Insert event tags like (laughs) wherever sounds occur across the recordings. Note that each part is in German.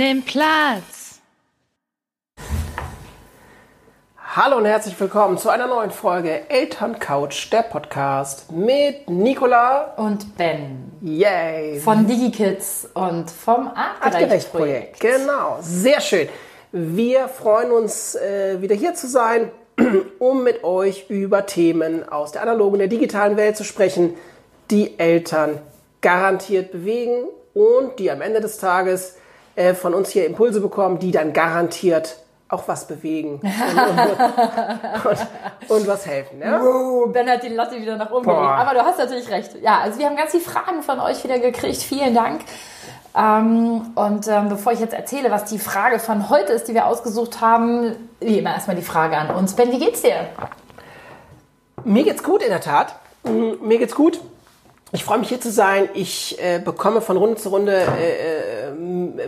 Nimm Platz. Hallo und herzlich willkommen zu einer neuen Folge Elterncouch, der Podcast mit Nicola und Ben. Yay! Von DigiKids und vom Artgerecht-Projekt. Genau, sehr schön. Wir freuen uns, äh, wieder hier zu sein, (clears throat) um mit euch über Themen aus der analogen, der digitalen Welt zu sprechen, die Eltern garantiert bewegen und die am Ende des Tages äh, von uns hier Impulse bekommen, die dann garantiert auch was bewegen und, (laughs) und, und, und was helfen. Ja? Wow, ben hat die Latte wieder nach oben gelegt. Aber du hast natürlich recht. Ja, also wir haben ganz viele Fragen von euch wieder gekriegt. Vielen Dank. Ähm, und ähm, bevor ich jetzt erzähle, was die Frage von heute ist, die wir ausgesucht haben, wie immer erstmal die Frage an uns. Ben, wie geht's dir? Mir geht's gut, in der Tat. Mir geht's gut. Ich freue mich hier zu sein. Ich äh, bekomme von Runde zu Runde äh, äh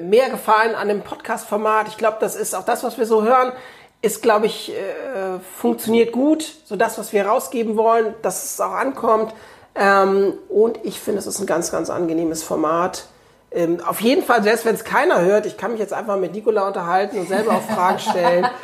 mehr Gefallen an dem Podcast-Format. Ich glaube, das ist auch das, was wir so hören, ist, glaube ich, äh, funktioniert gut. So das, was wir rausgeben wollen, dass es auch ankommt. Ähm, und ich finde, es ist ein ganz, ganz angenehmes Format. Ähm, auf jeden Fall, selbst wenn es keiner hört, ich kann mich jetzt einfach mit Nicola unterhalten und selber auch Fragen stellen. (laughs)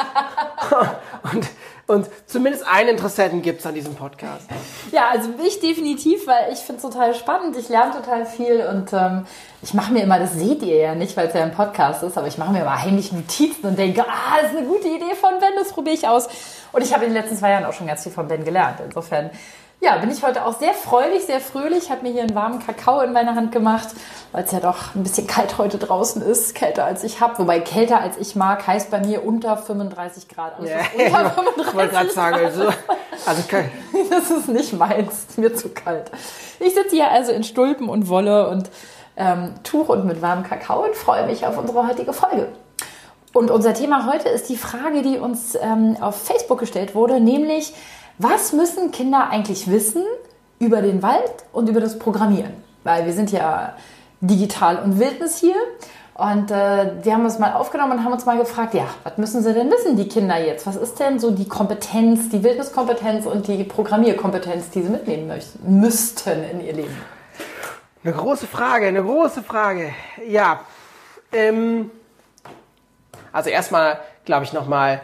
(laughs) und und zumindest einen Interessenten gibt es an diesem Podcast. Ja, also ich definitiv, weil ich finde es total spannend. Ich lerne total viel und ähm, ich mache mir immer, das seht ihr ja nicht, weil es ja ein Podcast ist, aber ich mache mir immer heimlich Notizen und denke, ah, das ist eine gute Idee von Ben, das probiere ich aus. Und ich habe in den letzten zwei Jahren auch schon ganz viel von Ben gelernt. Insofern ja, bin ich heute auch sehr freudig, sehr fröhlich. Habe mir hier einen warmen Kakao in meine Hand gemacht, weil es ja doch ein bisschen (laughs) kalt heute draußen ist. Kälter als ich habe. Wobei kälter als ich mag, heißt bei mir unter 35 Grad. Also ja, unter (laughs) 35 ich wollte gerade sagen, also, also kalt. (laughs) Das ist nicht meins. Ist mir zu kalt. Ich sitze hier also in Stulpen und Wolle und ähm, Tuch und mit warmem Kakao und freue mich auf unsere heutige Folge. Und unser Thema heute ist die Frage, die uns ähm, auf Facebook gestellt wurde, nämlich was müssen Kinder eigentlich wissen über den Wald und über das Programmieren? Weil wir sind ja digital und Wildnis hier. Und äh, wir haben uns mal aufgenommen und haben uns mal gefragt, ja, was müssen sie denn wissen, die Kinder jetzt? Was ist denn so die Kompetenz, die Wildniskompetenz und die Programmierkompetenz, die sie mitnehmen möchten, müssten in ihr Leben? Eine große Frage, eine große Frage. Ja, ähm, also erstmal glaube ich nochmal,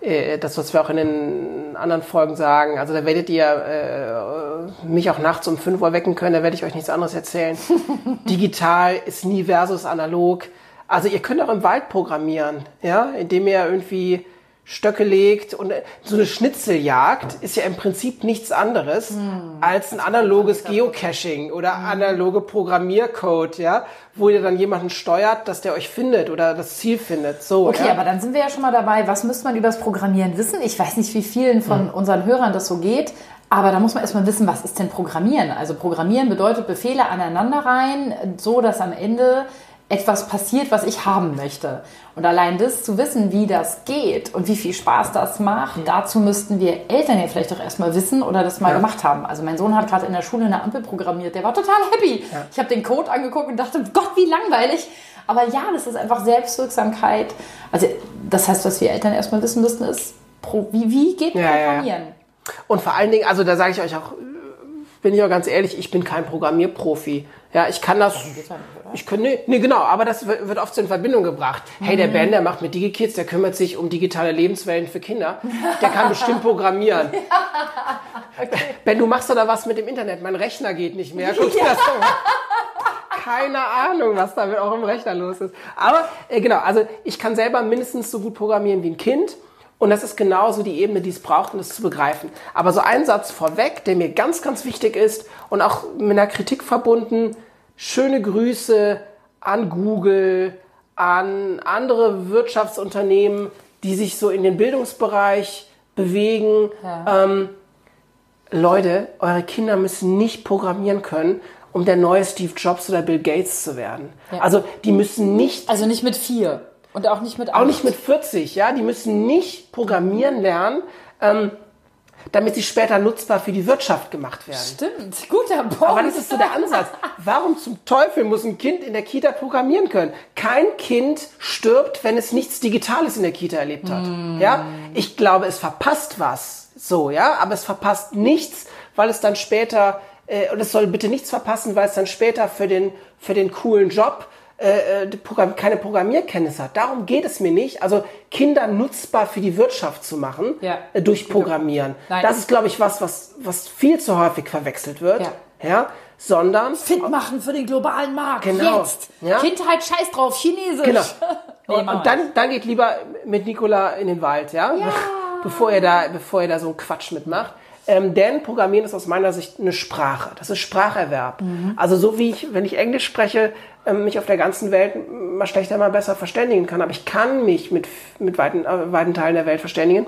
äh, das, was wir auch in den anderen Folgen sagen. Also da werdet ihr äh, mich auch nachts um 5 Uhr wecken können, da werde ich euch nichts anderes erzählen. (laughs) Digital ist nie versus analog. Also ihr könnt auch im Wald programmieren, ja, indem ihr irgendwie Stöcke legt und äh, so eine Schnitzeljagd ist ja im Prinzip nichts anderes hm, als ein analoges Geocaching oder hm. analoge Programmiercode, ja, wo ihr dann jemanden steuert, dass der euch findet oder das Ziel findet. So. Okay, ja? aber dann sind wir ja schon mal dabei. Was müsste man über das Programmieren wissen? Ich weiß nicht, wie vielen von hm. unseren Hörern das so geht. Aber da muss man erstmal wissen, was ist denn Programmieren? Also Programmieren bedeutet Befehle aneinander rein, so dass am Ende etwas passiert, was ich haben möchte. Und allein das zu wissen, wie das geht und wie viel Spaß das macht, mhm. dazu müssten wir Eltern ja vielleicht doch erstmal wissen oder das mal ja. gemacht haben. Also mein Sohn hat gerade in der Schule eine Ampel programmiert, der war total happy. Ja. Ich habe den Code angeguckt und dachte, Gott, wie langweilig. Aber ja, das ist einfach Selbstwirksamkeit. Also das heißt, was wir Eltern erstmal wissen müssten, ist, wie, wie geht Programmieren? Ja, und vor allen Dingen, also da sage ich euch auch, bin ich auch ganz ehrlich, ich bin kein Programmierprofi. Ja, ich kann das. Ich kann, nee, nee, genau, aber das wird oft so in Verbindung gebracht. Hey, der mhm. Ben, der macht mit DigiKids, der kümmert sich um digitale Lebenswelten für Kinder. Der kann bestimmt programmieren. (laughs) okay. Ben, du machst da was mit dem Internet. Mein Rechner geht nicht mehr. Guck dir das doch keine Ahnung, was da mit eurem Rechner los ist. Aber äh, genau, also ich kann selber mindestens so gut programmieren wie ein Kind. Und das ist genauso die Ebene, die es braucht, um das zu begreifen. Aber so ein Satz vorweg, der mir ganz, ganz wichtig ist und auch mit einer Kritik verbunden. Schöne Grüße an Google, an andere Wirtschaftsunternehmen, die sich so in den Bildungsbereich bewegen. Ja. Ähm, Leute, eure Kinder müssen nicht programmieren können, um der neue Steve Jobs oder Bill Gates zu werden. Ja. Also die müssen nicht. Also nicht mit vier. Und auch nicht mit 8. Auch nicht mit 40, ja. Die müssen nicht programmieren lernen, ähm, damit sie später nutzbar für die Wirtschaft gemacht werden. Stimmt, guter Punkt. Aber das ist so der Ansatz. Warum zum Teufel muss ein Kind in der Kita programmieren können? Kein Kind stirbt, wenn es nichts Digitales in der Kita erlebt hat. Mm. Ja, ich glaube, es verpasst was. So, ja, aber es verpasst nichts, weil es dann später äh, und es soll bitte nichts verpassen, weil es dann später für den für den coolen Job äh, äh Programm, keine Programmierkenntnisse hat. Darum geht es mir nicht. Also Kinder nutzbar für die Wirtschaft zu machen ja. äh, durch Programmieren. Nein. Das ist, glaube ich, was, was, was viel zu häufig verwechselt wird. Ja. ja? Sondern fit machen für den globalen Markt. Genau. Jetzt. Ja? Kindheit scheiß drauf, Chinesisch. Genau. nee, (laughs) und, und dann, dann geht lieber mit Nikola in den Wald, ja? ja. (laughs) Bevor ihr da, bevor ihr da so einen Quatsch mitmacht. Ähm, denn Programmieren ist aus meiner Sicht eine Sprache. Das ist Spracherwerb. Mhm. Also so wie ich, wenn ich Englisch spreche, mich auf der ganzen Welt mal schlechter, mal besser verständigen kann. Aber ich kann mich mit, mit weiten, äh, weiten Teilen der Welt verständigen.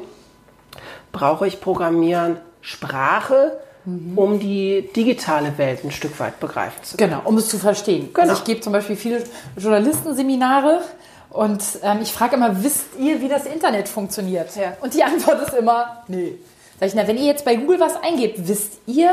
Brauche ich Programmieren Sprache, mhm. um die digitale Welt ein Stück weit begreifen zu können. Genau, um es zu verstehen. Genau. Also ich gebe zum Beispiel viele Journalistenseminare und ähm, ich frage immer, wisst ihr, wie das Internet funktioniert? Ja. Und die Antwort ist immer, nee. Sag ich, na, wenn ihr jetzt bei Google was eingebt, wisst ihr,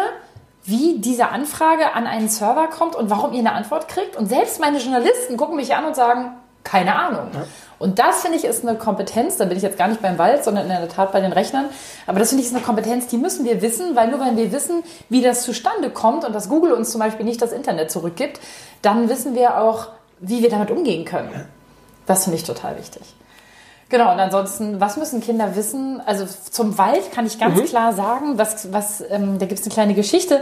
wie diese Anfrage an einen Server kommt und warum ihr eine Antwort kriegt? Und selbst meine Journalisten gucken mich an und sagen, keine Ahnung. Ja. Und das finde ich ist eine Kompetenz, da bin ich jetzt gar nicht beim Wald, sondern in der Tat bei den Rechnern. Aber das finde ich ist eine Kompetenz, die müssen wir wissen, weil nur wenn wir wissen, wie das zustande kommt und dass Google uns zum Beispiel nicht das Internet zurückgibt, dann wissen wir auch, wie wir damit umgehen können. Das finde ich total wichtig. Genau, und ansonsten, was müssen Kinder wissen? Also zum Wald kann ich ganz mhm. klar sagen, was, was, ähm, da gibt es eine kleine Geschichte,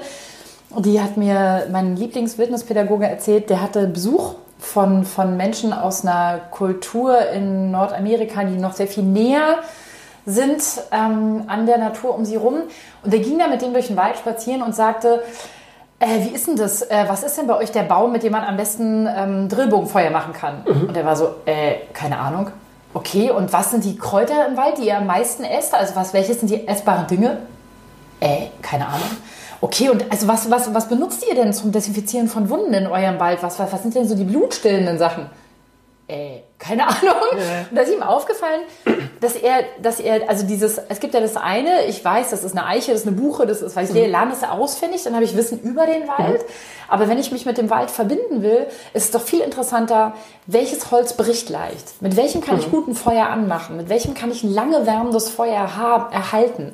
die hat mir mein Lieblingswildnispädagoge erzählt, der hatte Besuch von, von Menschen aus einer Kultur in Nordamerika, die noch sehr viel näher sind ähm, an der Natur um sie rum. Und der ging da mit dem durch den Wald spazieren und sagte, äh, wie ist denn das? Äh, was ist denn bei euch der Baum, mit dem man am besten ähm, Drillbogenfeuer machen kann? Mhm. Und er war so, äh, keine Ahnung. Okay, und was sind die Kräuter im Wald, die ihr am meisten esst? Also was, welche sind die essbaren Dinge? Äh, keine Ahnung. Okay, und also was, was, was benutzt ihr denn zum Desinfizieren von Wunden in eurem Wald? Was, was, was sind denn so die blutstillenden Sachen? Äh, keine Ahnung. Ja. Und da ist ihm aufgefallen, dass er, dass er, also dieses, es gibt ja das eine, ich weiß, das ist eine Eiche, das ist eine Buche, das ist, weil ich mhm. lerne das ausfindig, dann habe ich Wissen über den Wald. Mhm. Aber wenn ich mich mit dem Wald verbinden will, ist es doch viel interessanter, welches Holz bricht leicht? Mit welchem kann mhm. ich guten Feuer anmachen? Mit welchem kann ich ein lange wärmendes Feuer haben, erhalten?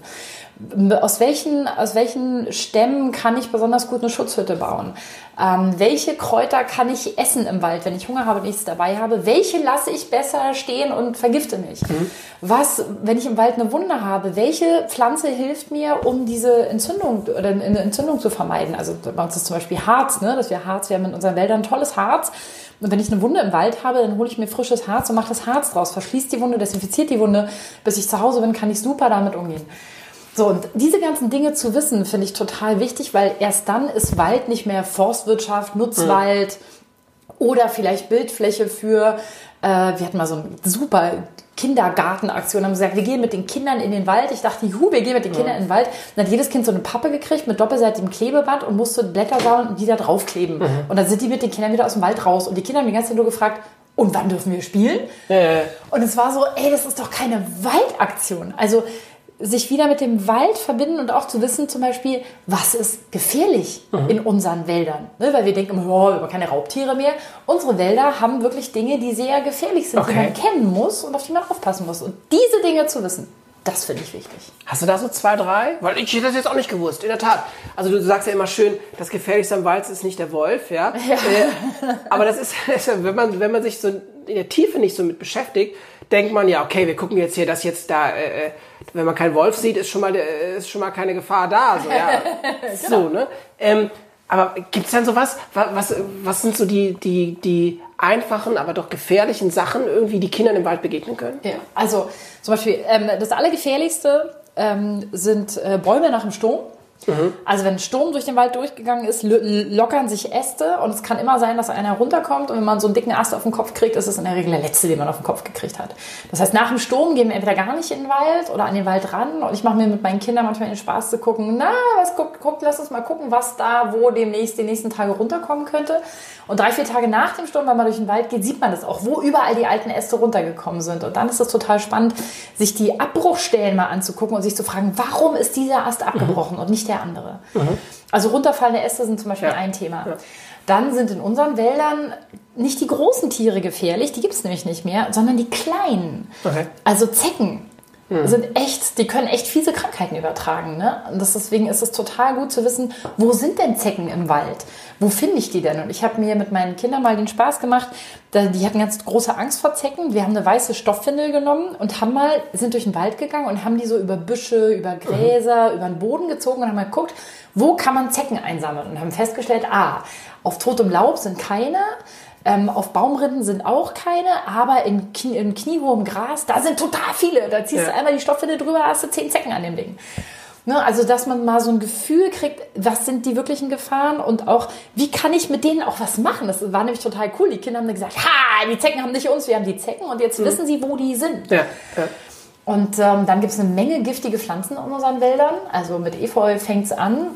Aus welchen, aus welchen Stämmen kann ich besonders gut eine Schutzhütte bauen? Ähm, welche Kräuter kann ich essen im Wald, wenn ich Hunger habe und nichts dabei habe? Welche lasse ich besser stehen und vergifte mich? Mhm. Was, wenn ich im Wald eine Wunde habe, welche Pflanze hilft mir, um diese Entzündung oder eine Entzündung zu vermeiden? Also bei uns ist zum Beispiel Harz, ne? dass wir Harz, wir haben in unseren Wäldern tolles Harz. Und wenn ich eine Wunde im Wald habe, dann hole ich mir frisches Harz und mache das Harz draus, verschließt die Wunde, desinfiziert die Wunde. Bis ich zu Hause bin, kann ich super damit umgehen. So, und diese ganzen Dinge zu wissen, finde ich total wichtig, weil erst dann ist Wald nicht mehr Forstwirtschaft, Nutzwald mhm. oder vielleicht Bildfläche für, äh, wir hatten mal so eine super Kindergartenaktion, haben gesagt, wir gehen mit den Kindern in den Wald. Ich dachte, juhu, wir gehen mit den Kindern in den Wald. Dann hat jedes Kind so eine Pappe gekriegt mit doppelseitigem Klebeband und musste Blätter sammeln und die da draufkleben. Mhm. Und dann sind die mit den Kindern wieder aus dem Wald raus. Und die Kinder haben die ganze Zeit nur gefragt, und wann dürfen wir spielen? Äh. Und es war so, ey, das ist doch keine Waldaktion. Also sich wieder mit dem Wald verbinden und auch zu wissen, zum Beispiel, was ist gefährlich mhm. in unseren Wäldern. Ne? Weil wir denken, oh, wir haben keine Raubtiere mehr. Unsere Wälder haben wirklich Dinge, die sehr gefährlich sind, okay. die man kennen muss und auf die man aufpassen muss. Und diese Dinge zu wissen, das finde ich wichtig. Hast du da so zwei, drei? Weil ich hätte das jetzt auch nicht gewusst. In der Tat. Also du sagst ja immer schön, das Gefährlichste am Wald ist nicht der Wolf, ja. ja. Äh, aber das ist, (laughs) wenn man, wenn man sich so in der Tiefe nicht so mit beschäftigt, denkt man ja, okay, wir gucken jetzt hier, dass jetzt da, äh, äh wenn man keinen Wolf sieht, ist schon mal, äh, ist schon mal keine Gefahr da. So, ja. (laughs) genau. so ne? Ähm, aber gibt's dann sowas? Was, was sind so die, die, die einfachen, aber doch gefährlichen Sachen, irgendwie, die Kindern im Wald begegnen können? Ja, also zum Beispiel, ähm, das Allergefährlichste ähm, sind äh, Bäume nach dem Sturm. Mhm. Also wenn ein Sturm durch den Wald durchgegangen ist, lockern sich Äste und es kann immer sein, dass einer runterkommt und wenn man so einen dicken Ast auf den Kopf kriegt, ist es in der Regel der letzte, den man auf den Kopf gekriegt hat. Das heißt, nach dem Sturm gehen wir entweder gar nicht in den Wald oder an den Wald ran und ich mache mir mit meinen Kindern manchmal den Spaß zu gucken, na, was guckt, guckt, lass uns mal gucken, was da wo demnächst die nächsten Tage runterkommen könnte. Und drei, vier Tage nach dem Sturm, wenn man durch den Wald geht, sieht man das auch, wo überall die alten Äste runtergekommen sind. Und dann ist es total spannend, sich die Abbruchstellen mal anzugucken und sich zu fragen, warum ist dieser Ast abgebrochen mhm. und nicht der andere? Mhm. Also runterfallende Äste sind zum Beispiel ja. ein Thema. Ja. Dann sind in unseren Wäldern nicht die großen Tiere gefährlich, die gibt es nämlich nicht mehr, sondern die kleinen. Okay. Also Zecken. Mhm. sind echt, die können echt fiese Krankheiten übertragen. Ne? Und das, deswegen ist es total gut zu wissen, wo sind denn Zecken im Wald? Wo finde ich die denn? Und ich habe mir mit meinen Kindern mal den Spaß gemacht, die hatten ganz große Angst vor Zecken. Wir haben eine weiße Stofffindel genommen und haben mal, sind durch den Wald gegangen und haben die so über Büsche, über Gräser, mhm. über den Boden gezogen und haben mal geguckt, wo kann man Zecken einsammeln? Und haben festgestellt, ah, auf totem Laub sind keine, ähm, auf Baumrinden sind auch keine, aber in, Knie, in kniehohem Gras, da sind total viele. Da ziehst ja. du einmal die Stoffwinde drüber, hast du zehn Zecken an dem Ding. Ne, also, dass man mal so ein Gefühl kriegt, was sind die wirklichen Gefahren und auch, wie kann ich mit denen auch was machen? Das war nämlich total cool. Die Kinder haben dann gesagt, ha, die Zecken haben nicht uns, wir haben die Zecken und jetzt mhm. wissen sie, wo die sind. Ja, ja. Und ähm, dann gibt es eine Menge giftige Pflanzen in unseren Wäldern. Also mit Efeu fängt es an,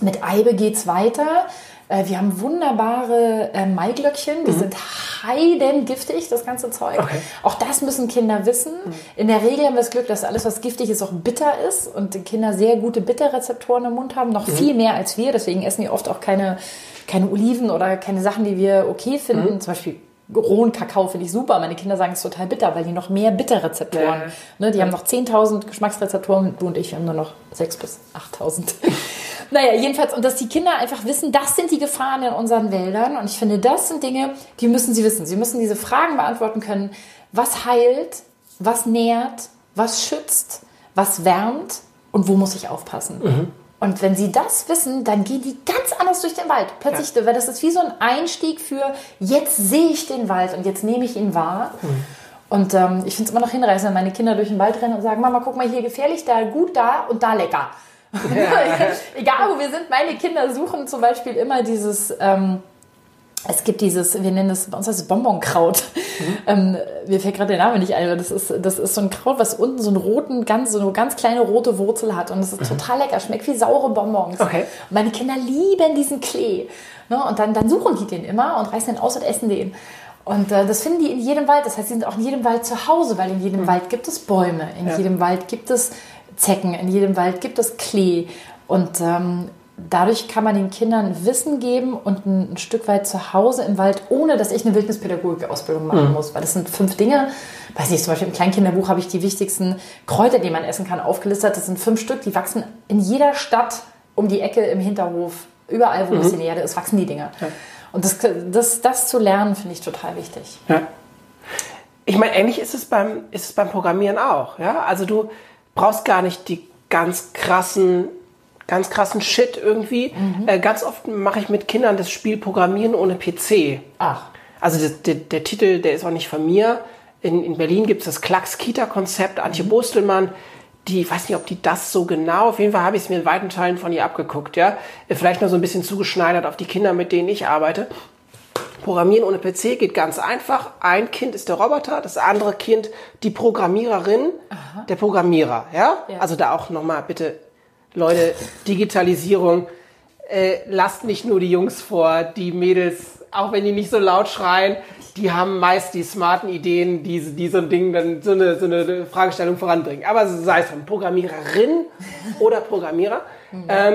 mit Eibe geht es weiter. Äh, wir haben wunderbare äh, Maiglöckchen, die mhm. sind heidengiftig, das ganze Zeug. Okay. Auch das müssen Kinder wissen. Mhm. In der Regel haben wir das Glück, dass alles, was giftig ist, auch bitter ist und die Kinder sehr gute Bitterrezeptoren im Mund haben, noch mhm. viel mehr als wir. Deswegen essen die oft auch keine, keine Oliven oder keine Sachen, die wir okay finden. Mhm. Zum Beispiel rohen Kakao finde ich super. Meine Kinder sagen, es ist total bitter, weil die noch mehr Bitterrezeptoren, ja. ne, die ja. haben noch 10.000 Geschmacksrezeptoren, du und ich haben nur noch 6.000 bis 8.000. (laughs) naja, jedenfalls, und dass die Kinder einfach wissen, das sind die Gefahren in unseren Wäldern. Und ich finde, das sind Dinge, die müssen sie wissen. Sie müssen diese Fragen beantworten können. Was heilt? Was nährt? Was schützt? Was wärmt? Und wo muss ich aufpassen? Mhm. Und wenn sie das wissen, dann gehen die ganz anders durch den Wald. Plötzlich, ja. weil das ist wie so ein Einstieg für, jetzt sehe ich den Wald und jetzt nehme ich ihn wahr. Mhm. Und ähm, ich finde es immer noch hinreißend, wenn meine Kinder durch den Wald rennen und sagen, Mama, guck mal, hier gefährlich, da gut, da und da lecker. (laughs) Egal wo wir sind, meine Kinder suchen zum Beispiel immer dieses... Ähm, es gibt dieses, wir nennen es, bei uns heißt es Bonbonkraut. Mhm. Ähm, mir fällt gerade der Name nicht ein, aber das ist, das ist so ein Kraut, was unten so einen roten, ganz, so eine ganz kleine rote Wurzel hat. Und es ist mhm. total lecker, schmeckt wie saure Bonbons. Okay. Und meine Kinder lieben diesen Klee. Ne? Und dann, dann suchen die den immer und reißen den aus und essen den. Und äh, das finden die in jedem Wald. Das heißt, sie sind auch in jedem Wald zu Hause, weil in jedem mhm. Wald gibt es Bäume, in ja. jedem Wald gibt es Zecken, in jedem Wald gibt es Klee. Und ähm, dadurch kann man den Kindern Wissen geben und ein, ein, Stück weit zu Hause im Wald, ohne dass ich eine Wildnispädagogik-Ausbildung machen mhm. muss. Weil das sind fünf Dinge. Weiß nicht, zum Beispiel im Kleinkinderbuch habe ich die wichtigsten Kräuter, die man essen kann, aufgelistet. Das sind fünf Stück, die wachsen in jeder Stadt um die Ecke im Hinterhof. Überall, wo mhm. ein bisschen Erde ist, wachsen die Dinge. Ja. Und das, das, das zu lernen, finde ich total wichtig. Ja. Ich meine, ähnlich ist es beim, ist es beim Programmieren auch. Ja? Also du brauchst gar nicht die ganz krassen ganz krassen Shit irgendwie. Mhm. Äh, ganz oft mache ich mit Kindern das Spiel Programmieren ohne PC. Ach. Also der, der, der Titel, der ist auch nicht von mir. In, in Berlin gibt es das Klacks-Kita-Konzept, Antje mhm. Bostelmann. Die, ich weiß nicht, ob die das so genau, auf jeden Fall habe ich es mir in weiten Teilen von ihr abgeguckt, ja. Äh, vielleicht nur so ein bisschen zugeschneidert auf die Kinder, mit denen ich arbeite. Programmieren ohne PC geht ganz einfach. Ein Kind ist der Roboter, das andere Kind die Programmiererin, Aha. der Programmierer, ja? ja. Also da auch nochmal bitte Leute, Digitalisierung, äh, lasst nicht nur die Jungs vor, die Mädels, auch wenn die nicht so laut schreien, die haben meist die smarten Ideen, die, die so ein Ding dann so eine, so eine Fragestellung voranbringen. Aber sei es von Programmiererin oder Programmierer. Mhm. Ähm,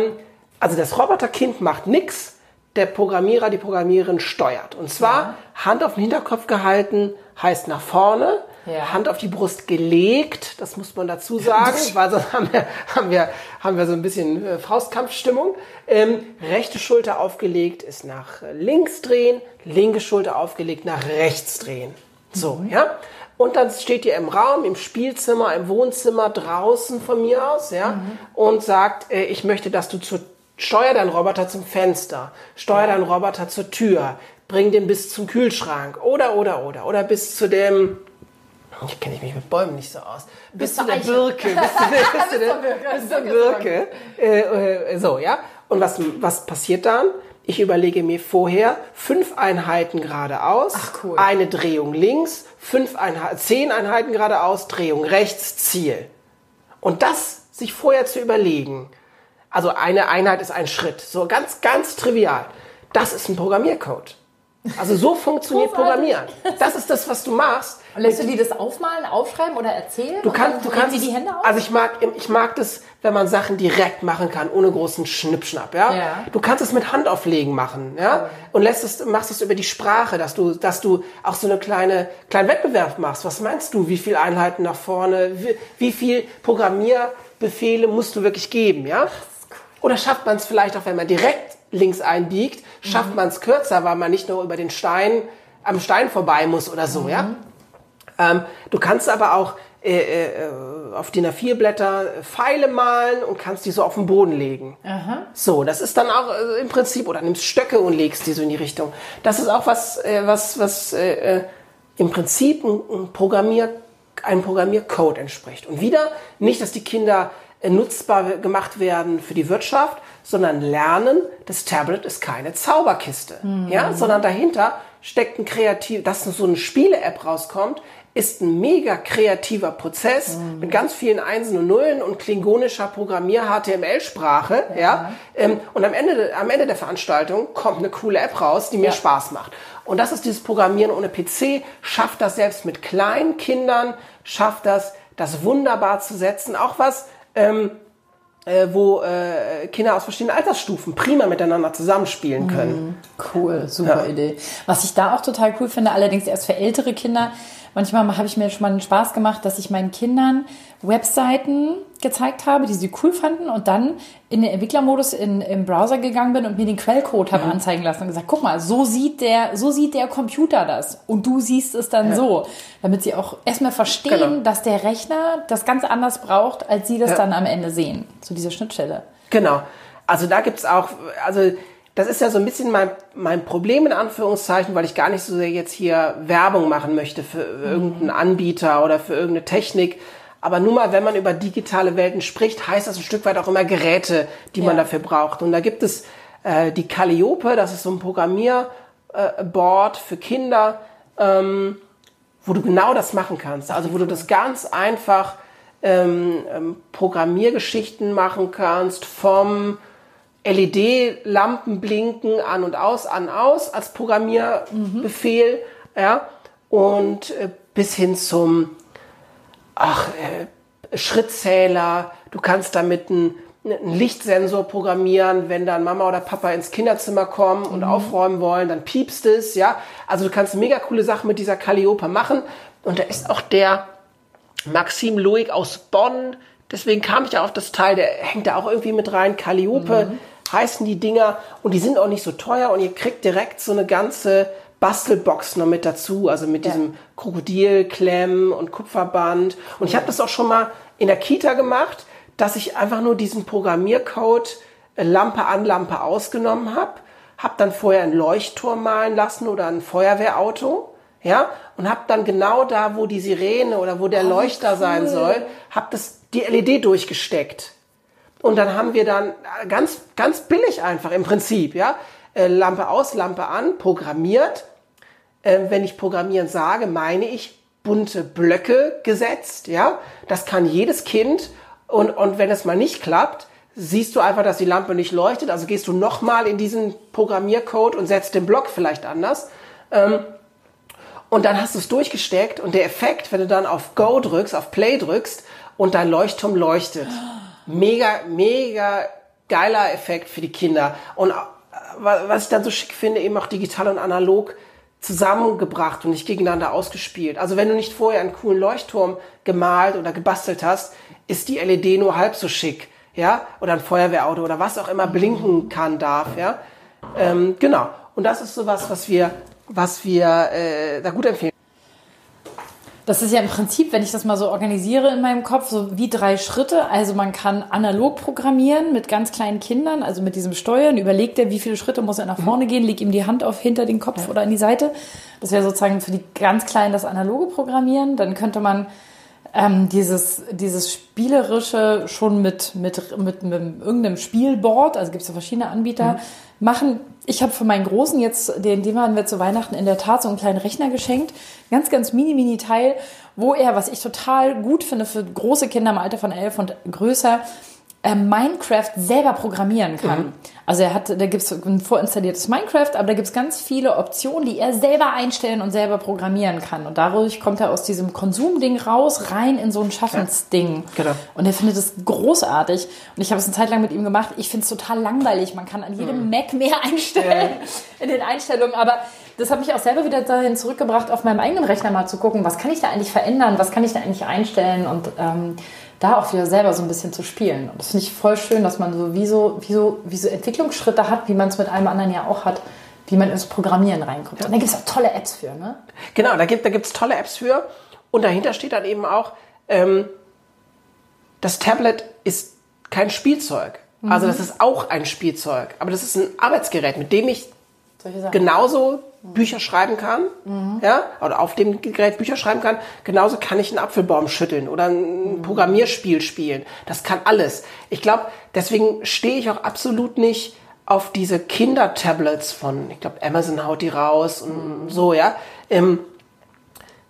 also das Roboterkind macht nichts, der Programmierer, die Programmiererin steuert. Und zwar ja. Hand auf den Hinterkopf gehalten, heißt nach vorne ja. Hand auf die Brust gelegt, das muss man dazu sagen, (laughs) weil sonst haben wir, haben wir, haben wir so ein bisschen äh, Faustkampfstimmung. Ähm, rechte Schulter aufgelegt ist nach links drehen, linke Schulter aufgelegt nach rechts drehen. So, mhm. ja. Und dann steht ihr im Raum, im Spielzimmer, im Wohnzimmer, draußen von mir aus, ja, mhm. und sagt, äh, ich möchte, dass du zur Steuer deinen Roboter zum Fenster, steuer deinen Roboter zur Tür, bring den bis zum Kühlschrank oder, oder, oder, oder bis zu dem ich kenne mich mit Bäumen nicht so aus. Bis, bis zu der Birke. (laughs) Bis zu der, bis zu der, bis zur Birke. Äh, äh, so, ja. Und was, was passiert dann? Ich überlege mir vorher fünf Einheiten geradeaus, Ach, cool. eine Drehung links, fünf Einheiten, zehn Einheiten geradeaus, Drehung rechts, Ziel. Und das sich vorher zu überlegen. Also eine Einheit ist ein Schritt. So ganz, ganz trivial. Das ist ein Programmiercode. Also so funktioniert Programmieren. Das ist das, was du machst Und lässt du die das aufmalen, aufschreiben oder erzählen? Du kannst, du kannst, die Hände auf? also ich mag, ich mag das, wenn man Sachen direkt machen kann, ohne großen Schnippschnapp, ja. Ja. Du kannst es mit Handauflegen machen, ja. Und lässt es, machst es über die Sprache, dass du, dass du auch so eine kleine, kleinen Wettbewerb machst. Was meinst du? Wie viele Einheiten nach vorne? Wie, wie viel Programmierbefehle musst du wirklich geben, ja? Oder schafft man es vielleicht auch, wenn man direkt links einbiegt, schafft Mhm. man es kürzer, weil man nicht nur über den Stein, am Stein vorbei muss oder so, ja? Mhm. Ähm, du kannst aber auch äh, äh, auf DIN A4 Blätter Pfeile malen und kannst die so auf den Boden legen. So, das ist dann auch äh, im Prinzip, oder nimmst Stöcke und legst die so in die Richtung. Das ist auch was, äh, was, was äh, äh, im Prinzip ein, ein Programmier, einem Programmiercode entspricht. Und wieder nicht, dass die Kinder äh, nutzbar gemacht werden für die Wirtschaft, sondern lernen, das Tablet ist keine Zauberkiste, ja, sondern dahinter steckt ein kreativ, dass so eine Spiele-App rauskommt, ist ein mega kreativer Prozess mit ganz vielen Einsen und Nullen und klingonischer Programmier-HTML-Sprache, ja. Ähm, und am Ende, am Ende der Veranstaltung kommt eine coole App raus, die mir Spaß macht. Und das ist dieses Programmieren ohne PC, schafft das selbst mit kleinen Kindern, schafft das, das wunderbar zu setzen. Auch was, ähm, äh, wo äh, Kinder aus verschiedenen Altersstufen prima miteinander zusammenspielen können. Cool, super Idee. Was ich da auch total cool finde, allerdings erst für ältere Kinder. Manchmal habe ich mir schon mal den Spaß gemacht, dass ich meinen Kindern Webseiten gezeigt habe, die sie cool fanden und dann in den Entwicklermodus in, im Browser gegangen bin und mir den Quellcode habe anzeigen lassen und gesagt, guck mal, so sieht der, so sieht der Computer das und du siehst es dann so, damit sie auch erstmal verstehen, Genau. dass der Rechner das ganz anders braucht, als sie das Ja. dann am Ende sehen. So diese Schnittstelle. Genau. Also da gibt's auch, also das ist ja so ein bisschen mein, mein Problem in Anführungszeichen, weil ich gar nicht so sehr jetzt hier Werbung machen möchte für irgendeinen Anbieter oder für irgendeine Technik. Aber nur mal, wenn man über digitale Welten spricht, heißt das ein Stück weit auch immer Geräte, die man Ja. dafür braucht. Und da gibt es äh, die Calliope, das ist so ein Programmierboard äh, für Kinder, ähm, wo du genau das machen kannst. Also wo du das ganz einfach ähm, ähm, Programmiergeschichten machen kannst vom LED-Lampen blinken an und aus, an aus als Programmierbefehl, ja, und äh, bis hin zum ach, äh, Schrittzähler. Du kannst damit einen, einen Lichtsensor programmieren, wenn dann Mama oder Papa ins Kinderzimmer kommen und aufräumen wollen, dann piepst es, ja. Also du kannst mega coole Sachen mit dieser Calliope machen. Und da ist auch der Maxim Loic aus Bonn. Deswegen kam ich ja auf das Teil, der hängt da auch irgendwie mit rein. Calliope heißen die Dinger und die sind auch nicht so teuer und ihr kriegt direkt so eine ganze Bastelbox noch mit dazu, also mit diesem Krokodilklemm und Kupferband. Und ich habe das auch schon mal in der Kita gemacht, dass ich einfach nur diesen Programmiercode äh, Lampe an, Lampe ausgenommen habe, habe dann vorher einen Leuchtturm malen lassen oder ein Feuerwehrauto ja, und habe dann genau da, wo die Sirene oder wo der Leuchter sein soll, habe das die LED durchgesteckt. Und dann haben wir dann äh, ganz ganz billig einfach im Prinzip, ja, äh, Lampe aus, Lampe an, programmiert. Äh, wenn ich programmieren sage, meine ich bunte Blöcke gesetzt, ja. Das kann jedes Kind und und wenn es mal nicht klappt, siehst du einfach, dass die Lampe nicht leuchtet, also gehst du nochmal in diesen Programmiercode und setzt den Block vielleicht anders. Und dann hast du es durchgesteckt und der Effekt, wenn du dann auf Go drückst, auf Play drückst und dein Leuchtturm leuchtet. Mega, mega geiler Effekt für die Kinder. Und äh, wa- was ich dann so schick finde, eben auch digital und analog zusammengebracht und nicht gegeneinander ausgespielt. Also wenn du nicht vorher einen coolen Leuchtturm gemalt oder gebastelt hast, ist die LED nur halb so schick, ja, oder ein Feuerwehrauto oder was auch immer blinken kann, darf, ja. Ähm, genau. Und das ist sowas, was wir, was wir äh, da gut empfehlen. Das ist ja im Prinzip, wenn ich das mal so organisiere in meinem Kopf, so wie drei Schritte. Also man kann analog programmieren mit ganz kleinen Kindern, also mit diesem Steuern. Überlegt er, wie viele Schritte muss er nach vorne gehen, legt ihm die Hand auf hinter den Kopf oder an die Seite. Das wäre sozusagen für die ganz Kleinen das analoge Programmieren. Dann könnte man ähm, dieses, dieses Spielerische schon mit, mit, mit, mit irgendeinem Spielboard, also gibt es ja verschiedene Anbieter, machen. Ich habe für meinen Großen jetzt, den, dem haben wir zu Weihnachten in der Tat so einen kleinen Rechner geschenkt. Ganz, ganz mini, mini Teil, wo er, was ich total gut finde für große Kinder im Alter von elf und größer, äh, Minecraft selber programmieren kann. Mhm. Also er hat, da gibt es ein vorinstalliertes Minecraft, aber da gibt es ganz viele Optionen, die er selber einstellen und selber programmieren kann. Und dadurch kommt er aus diesem Konsumding raus, rein in so ein Schaffensding. Ja, genau. Und er findet es großartig. Und ich habe es eine Zeit lang mit ihm gemacht. Ich finde es total langweilig. Man kann an jedem mhm. Mac mehr einstellen ja. in den Einstellungen, aber das hat mich auch selber wieder dahin zurückgebracht, auf meinem eigenen Rechner mal zu gucken, was kann ich da eigentlich verändern, was kann ich da eigentlich einstellen und ähm, da auch wieder selber so ein bisschen zu spielen. Und das finde ich voll schön, dass man so wie so, wie so, wie so Entwicklungsschritte hat, wie man es mit einem anderen ja auch hat, wie man ins Programmieren reinkommt. Und da gibt es auch tolle Apps für, ne? Genau, da gibt es tolle Apps für. Und dahinter steht dann eben auch, ähm, das Tablet ist kein Spielzeug. Also mhm. Also das ist auch ein Spielzeug. Aber das ist ein Arbeitsgerät, mit dem ich genauso Bücher schreiben kann, mhm. ja, oder auf dem Gerät Bücher schreiben kann, genauso kann ich einen Apfelbaum schütteln oder ein mhm. Programmierspiel spielen. Das kann alles. Ich glaube, deswegen stehe ich auch absolut nicht auf diese Kindertablets von, ich glaube, Amazon haut die raus und mhm. so, ja, ähm,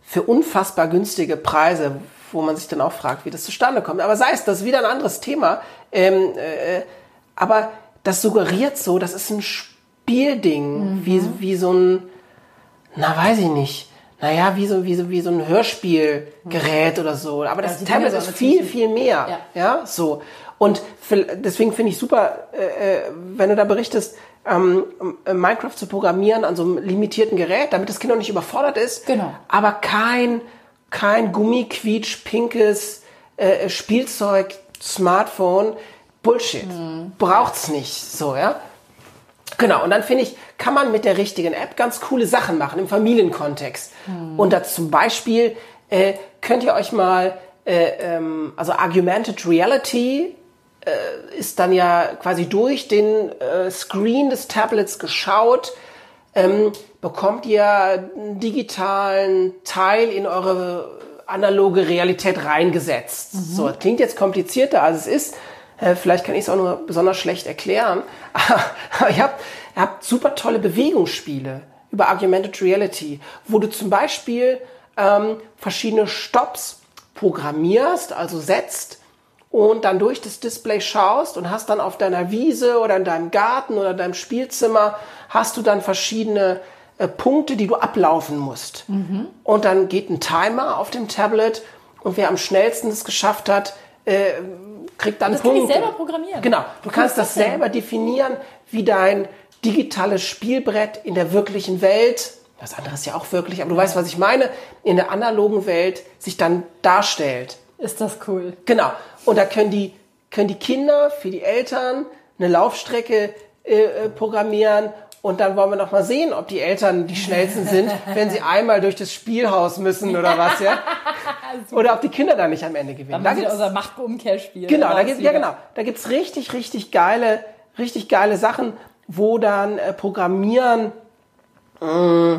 für unfassbar günstige Preise, wo man sich dann auch fragt, wie das zustande kommt. Aber sei es, das ist wieder ein anderes Thema. Ähm, äh, aber das suggeriert so, das ist ein Spiel Spielding, mhm. wie, wie so ein, na weiß ich nicht, naja, wie so, wie so, wie so ein Hörspielgerät oder so. Aber das ja, Tablet ist viel, viel mehr. Ja. ja, so. Und deswegen finde ich super, äh, äh, wenn du da berichtest, ähm, äh, Minecraft zu programmieren an so einem limitierten Gerät, damit das Kind noch nicht überfordert ist. Genau. Aber kein, kein Gummiquietsch, pinkes äh, Spielzeug, Smartphone. Bullshit. Mhm. Braucht's nicht. So, ja. Genau, und dann finde ich, kann man mit der richtigen App ganz coole Sachen machen im Familienkontext. Hm. Und da zum Beispiel äh, könnt ihr euch mal, äh, ähm, also Argumented Reality äh, ist dann ja quasi durch den äh, Screen des Tablets geschaut, ähm, bekommt ihr einen digitalen Teil in eure analoge Realität reingesetzt. Mhm. So, klingt jetzt komplizierter, als es ist. Äh, vielleicht kann ich es auch nur besonders schlecht erklären. (laughs) Aber ihr habt, ihr habt super tolle Bewegungsspiele über Augmented Reality, wo du zum Beispiel ähm, verschiedene Stops programmierst, also setzt und dann durch das Display schaust und hast dann auf deiner Wiese oder in deinem Garten oder deinem Spielzimmer hast du dann verschiedene äh, Punkte, die du ablaufen musst. Mhm. Und dann geht ein Timer auf dem Tablet und wer am schnellsten es geschafft hat, äh, kriegt dann das Punkte. Das kann ich selber programmieren. Genau, du kannst das, das selber definieren, wie dein digitales Spielbrett in der wirklichen Welt, das andere ist ja auch wirklich, aber du weißt, was ich meine, in der analogen Welt sich dann darstellt. Ist das cool. Genau. Und da können die, können die Kinder für die Eltern eine Laufstrecke äh, äh programmieren und dann wollen wir noch mal sehen, ob die Eltern die schnellsten sind, wenn sie einmal durch das Spielhaus müssen oder was, ja? (laughs) oder ob die Kinder dann nicht am Ende gewinnen. Dann da gibt's unser Machtumkehrspiel. Genau, da gibt, ja genau, da gibt's richtig, richtig geile, richtig geile Sachen, wo dann äh, Programmieren äh,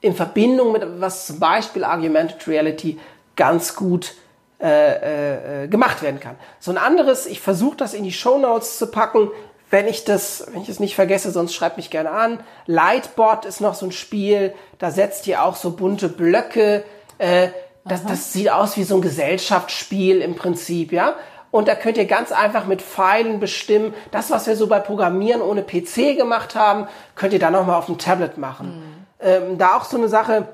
in Verbindung mit was zum Beispiel Argumented Reality ganz gut äh, äh, gemacht werden kann. So ein anderes, ich versuche das in die Show Notes zu packen, wenn ich das, wenn ich es nicht vergesse, sonst schreibt mich gerne an. Lightbot ist noch so ein Spiel, da setzt ihr auch so bunte Blöcke. Äh, das, das sieht aus wie so ein Gesellschaftsspiel im Prinzip, ja. Und da könnt ihr ganz einfach mit Pfeilen bestimmen. Das, was wir so bei Programmieren ohne PC gemacht haben, könnt ihr dann nochmal auf dem Tablet machen. Mhm. Ähm, da auch so eine Sache,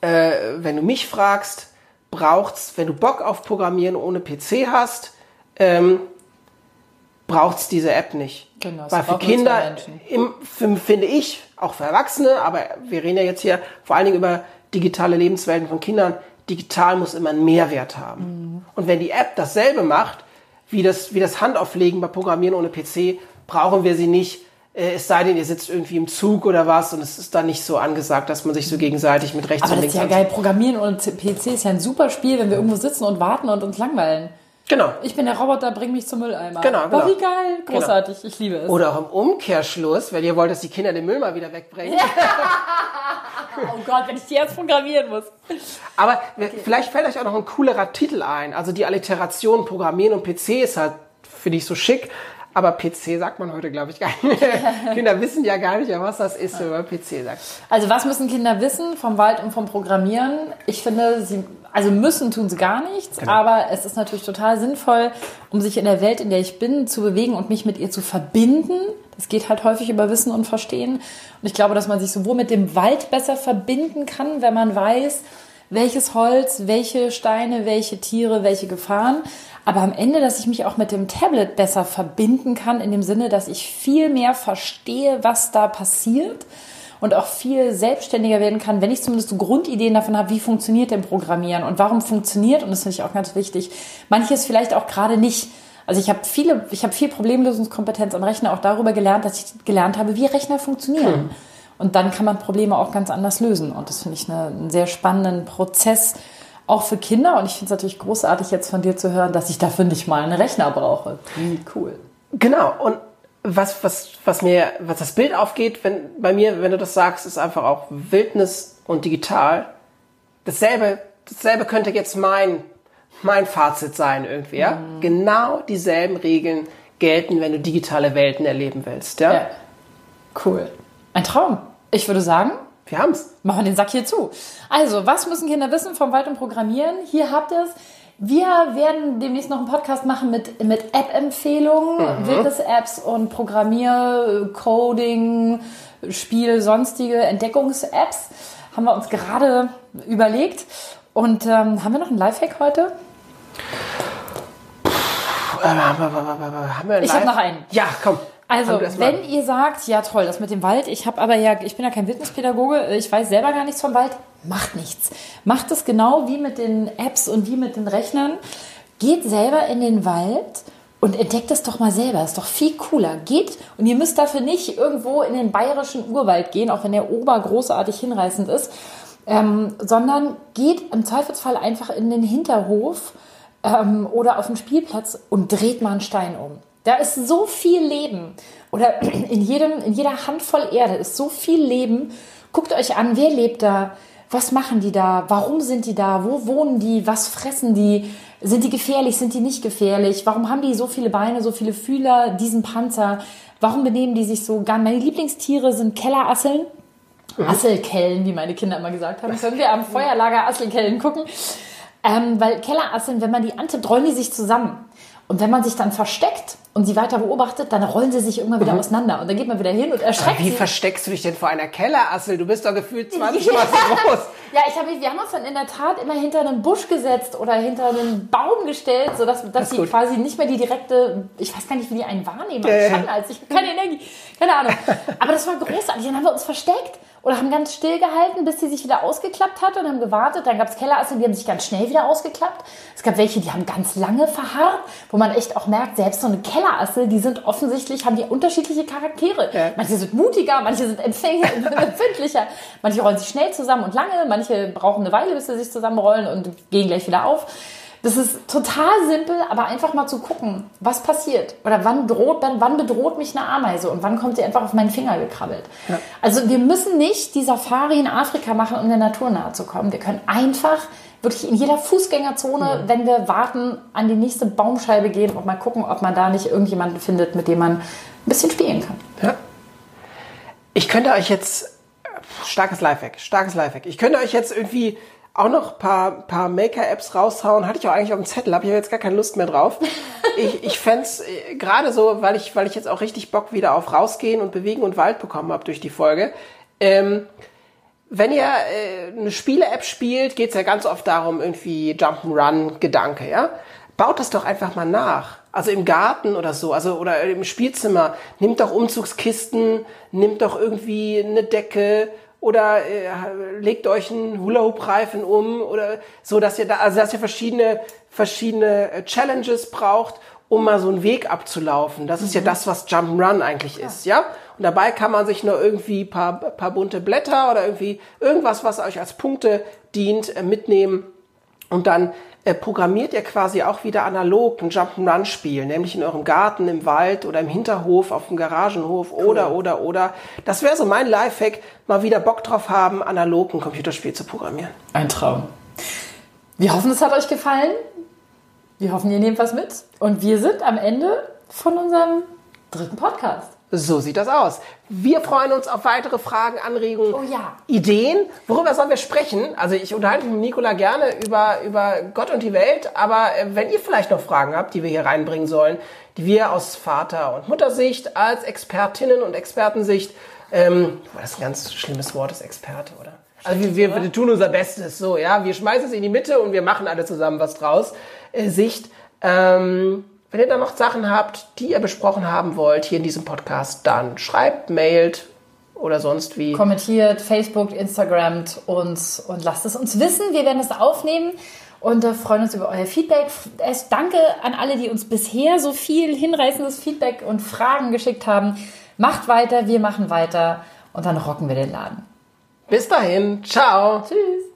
äh, wenn du mich fragst, braucht's, wenn du Bock auf Programmieren ohne PC hast, ähm, braucht es diese App nicht. Genau, Weil für Kinder, im, für, finde ich, auch für Erwachsene, aber wir reden ja jetzt hier vor allen Dingen über digitale Lebenswelten von Kindern, digital muss immer einen Mehrwert haben. Mhm. Und wenn die App dasselbe macht, wie das, wie das Handauflegen bei Programmieren ohne PC, brauchen wir sie nicht. Äh, es sei denn, ihr sitzt irgendwie im Zug oder was und es ist dann nicht so angesagt, dass man sich so gegenseitig mit rechts Aber und links. Aber das ist ja geil. Programmieren ohne PC ist ja ein super Spiel, wenn wir irgendwo sitzen und warten und uns langweilen. Genau. Ich bin der Roboter, bring mich zum Mülleimer. Genau, genau. Oh, wie geil. Genau. Großartig. Genau. Ich liebe es. Oder auch im Umkehrschluss, wenn ihr wollt, dass die Kinder den Müll mal wieder wegbringen. oh Gott, wenn ich die jetzt programmieren muss. Aber okay. vielleicht fällt euch auch noch ein coolerer Titel ein. Also die Alliteration Programmieren und PC ist halt, finde ich, so schick. Aber PC sagt man heute, glaube ich, gar nicht. (laughs) Kinder wissen ja gar nicht, was das ist, wenn man PC sagt. Also was müssen Kinder wissen vom Wald und vom Programmieren? Ich finde, sie Also müssen tun sie gar nichts, genau. aber es ist natürlich total sinnvoll, um sich in der Welt, in der ich bin, zu bewegen und mich mit ihr zu verbinden. Das geht halt häufig über Wissen und Verstehen. Und ich glaube, dass man sich sowohl mit dem Wald besser verbinden kann, wenn man weiß, welches Holz, welche Steine, welche Tiere, welche Gefahren. Aber am Ende, dass ich mich auch mit dem Tablet besser verbinden kann, in dem Sinne, dass ich viel mehr verstehe, was da passiert und auch viel selbstständiger werden kann, wenn ich zumindest so Grundideen davon habe, wie funktioniert denn Programmieren und warum funktioniert, und das finde ich auch ganz wichtig, manches vielleicht auch gerade nicht. Also ich habe viele, ich habe viel Problemlösungskompetenz am Rechner auch darüber gelernt, dass ich gelernt habe, wie Rechner funktionieren. Hm. Und dann kann man Probleme auch ganz anders lösen. Und das finde ich eine, einen sehr spannenden Prozess, auch für Kinder. Und ich finde es natürlich großartig, jetzt von dir zu hören, dass ich dafür nicht mal einen Rechner brauche. Wie cool. Genau. Und was, was, was mir, was das Bild aufgeht, wenn, bei mir, wenn du das sagst, ist einfach auch Wildnis und digital. Dasselbe, dasselbe könnte jetzt mein, mein Fazit sein irgendwie, ja? Mhm. Genau dieselben Regeln gelten, wenn du digitale Welten erleben willst, ja? ja. Cool. Ein Traum. Ich würde sagen, wir haben's. Machen wir den Sack hier zu. Also, was müssen Kinder wissen vom Wald und Programmieren? Hier habt ihr es. Wir werden demnächst noch einen Podcast machen mit, mit App-Empfehlungen, mhm. Wildnis-Apps und Programmier-, Coding-, Spiel-, sonstige Entdeckungs-Apps. Haben wir uns gerade überlegt. Und ähm, haben wir noch einen Lifehack heute? Haben wir einen ich habe noch einen. Ja, komm. Also, wenn ihr sagt, ja toll, das mit dem Wald, ich habe aber ja, ich bin ja kein Wildnispädagoge, ich weiß selber gar nichts vom Wald, macht nichts. Macht es genau wie mit den Apps und wie mit den Rechnern. Geht selber in den Wald und entdeckt es doch mal selber. Ist doch viel cooler. Geht und ihr müsst dafür nicht irgendwo in den bayerischen Urwald gehen, auch wenn der Ober großartig hinreißend ist, ähm, sondern geht im Zweifelsfall einfach in den Hinterhof ähm, oder auf den Spielplatz und dreht mal einen Stein um. Da ist so viel Leben. Oder (clears throat) in, jedem, in jeder Handvoll Erde ist so viel Leben. Guckt euch an, wer lebt da? Was machen die da? Warum sind die da? Wo wohnen die? Was fressen die? Sind die gefährlich? Sind die nicht gefährlich? Warum haben die so viele Beine, so viele Fühler, diesen Panzer? Warum benehmen die sich so? Meine Lieblingstiere sind Kellerasseln. Mhm. Asselkellen, wie meine Kinder immer gesagt haben. Können wir am Feuerlager Asselkellen gucken? Ähm, weil Kellerasseln, wenn man die antippt, rollen die sich zusammen. Und wenn man sich dann versteckt und sie weiter beobachtet, dann rollen sie sich irgendwann wieder mhm. auseinander. Und dann geht man wieder hin und erschreckt Aber wie sie. versteckst du dich denn vor einer Kellerassel? Du bist doch gefühlt 20 Mal so groß. (laughs) ja, ich hab, wir haben uns dann in der Tat immer hinter einen Busch gesetzt oder hinter einen Baum gestellt, sodass dass sie quasi nicht mehr die direkte, ich weiß gar nicht, wie die einen wahrnehmen, äh. als ich keine Energie, keine Ahnung. (laughs) Aber das war großartig. Dann haben wir uns versteckt oder haben ganz still gehalten, bis sie sich wieder ausgeklappt hat und haben gewartet. Dann gab es Kellerasse, die haben sich ganz schnell wieder ausgeklappt. Es gab welche, die haben ganz lange verharrt, wo man echt auch merkt, selbst so eine Kellerasse, die sind offensichtlich, haben die unterschiedliche Charaktere. Ja. Manche sind mutiger, manche sind (laughs) empfindlicher, manche rollen sich schnell zusammen und lange, manche brauchen eine Weile, bis sie sich zusammenrollen und gehen gleich wieder auf. Das ist total simpel, aber einfach mal zu gucken, was passiert oder wann droht, dann, wann bedroht mich eine Ameise und wann kommt sie einfach auf meinen Finger gekrabbelt. Ja. Also wir müssen nicht die Safari in Afrika machen, um der Natur nahe zu kommen. Wir können einfach wirklich in jeder Fußgängerzone, ja. wenn wir warten, an die nächste Baumscheibe gehen und mal gucken, ob man da nicht irgendjemanden findet, mit dem man ein bisschen spielen kann. Ja. Ich könnte euch jetzt starkes Lifehack, starkes Lifehack. Ich könnte euch jetzt irgendwie auch noch paar, paar Maker-Apps raushauen. Hatte ich auch eigentlich auf dem Zettel, habe ich jetzt gar keine Lust mehr drauf. (laughs) ich ich fände äh, gerade so, weil ich, weil ich jetzt auch richtig Bock wieder auf rausgehen und bewegen und Wald bekommen habe durch die Folge. Ähm, wenn ihr äh, eine Spiele-App spielt, geht's ja ganz oft darum, irgendwie Jump'n'Run-Gedanke, ja? Baut das doch einfach mal nach. Also im Garten oder so, also oder im Spielzimmer. Nimmt doch Umzugskisten, nimmt doch irgendwie eine Decke, oder äh, legt euch einen Hula-Hoop-Reifen um oder so, dass ihr da, also dass ihr verschiedene, verschiedene äh, Challenges braucht, um mal so einen Weg abzulaufen. Das ist ja mhm. das, was Jump'n'Run eigentlich ja. ist, ja? Und dabei kann man sich nur irgendwie paar, paar bunte Blätter oder irgendwie irgendwas, was euch als Punkte dient, äh, mitnehmen und dann äh, programmiert ihr quasi auch wieder analog ein Jump'n'Run-Spiel, nämlich in eurem Garten, im Wald oder im Hinterhof, auf dem Garagenhof cool. oder, oder, oder. Das wäre so mein Lifehack, mal wieder Bock drauf haben, analog ein Computerspiel zu programmieren. Ein Traum. Wir hoffen, es hat euch gefallen. Wir hoffen, ihr nehmt was mit. Und wir sind am Ende von unserem dritten Podcast. So sieht das aus. Wir freuen uns auf weitere Fragen, Anregungen, Oh ja. Ideen. Worüber sollen wir sprechen? Also ich unterhalte mich mit Nicola gerne über, über Gott und die Welt, aber äh, wenn ihr vielleicht noch Fragen habt, die wir hier reinbringen sollen, die wir aus Vater- und Muttersicht, als Expertinnen und Expertensicht, ähm, das ist ein ganz schlimmes Wort, ist Experte, oder? Also wir, wir, wir tun unser Bestes, so, ja. Wir schmeißen es in die Mitte und wir machen alle zusammen was draus. Äh, Sicht, ähm, wenn ihr da noch Sachen habt, die ihr besprochen haben wollt hier in diesem Podcast, dann schreibt, mailt oder sonst wie. Kommentiert, Facebook, Instagram uns und lasst es uns wissen. Wir werden es aufnehmen und äh, freuen uns über euer Feedback. Es danke an alle, die uns bisher so viel hinreißendes Feedback und Fragen geschickt haben. Macht weiter, wir machen weiter und dann rocken wir den Laden. Bis dahin, ciao. Tschüss.